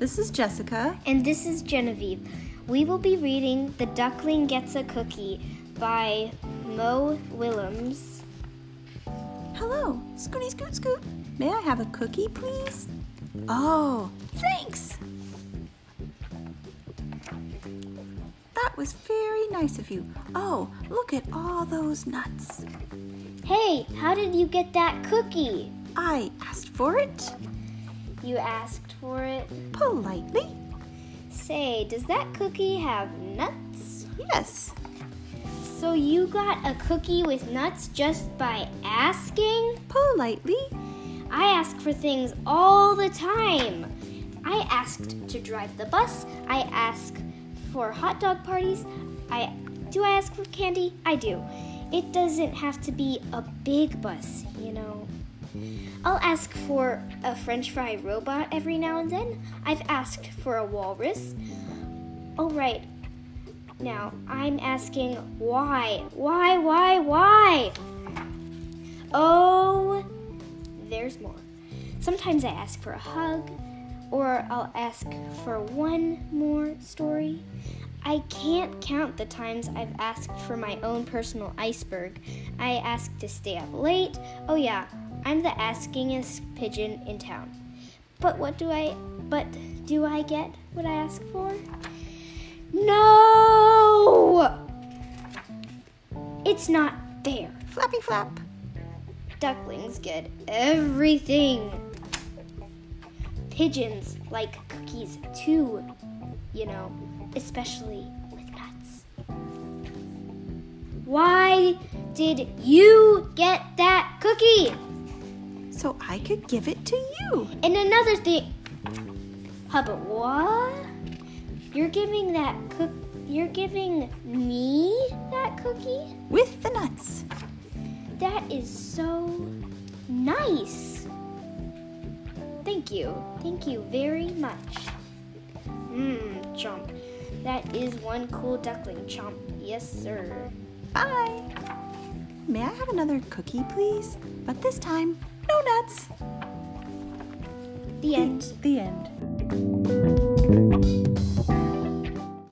This is Jessica. And this is Genevieve. We will be reading The Duckling Gets a Cookie by Mo Willems. Hello, Scooty Scoot Scoot. May I have a cookie, please? Oh, thanks. That was very nice of you. Oh, look at all those nuts. Hey, how did you get that cookie? I asked for it You asked for it. politely. Say, does that cookie have nuts? Yes, So you got a cookie with nuts just by asking? politely. I ask for things all the time. I asked to drive the bus. I ask for hot dog parties. I do I ask for candy? I do. It doesn't have to be a big bus, you know. Mm. I'll ask for a french fry robot every now and then. I've asked for a walrus. All right. Now, I'm asking why? Why, why, why? Oh, there's more. Sometimes I ask for a hug, or I'll ask for one more story. I can't count the times I've asked for my own personal iceberg. I ask to stay up late. Oh, yeah, I'm the askingest pigeon in town. But what do I, but do I get what I ask for? No! It's not fair. Flappy flap. Ducklings get everything. Pigeons like cookies too, you know, especially with nuts. Why did you get that cookie? So I could give it to you. And another thing, Hubba, what? You're giving that cook. You're giving me that cookie? With the nuts. That is so nice. Thank you. Thank you very much. Mmm, chomp. That is one cool duckling, chomp. Yes, sir. Bye. May I have another cookie, please? But this time, no nuts. The end. The end.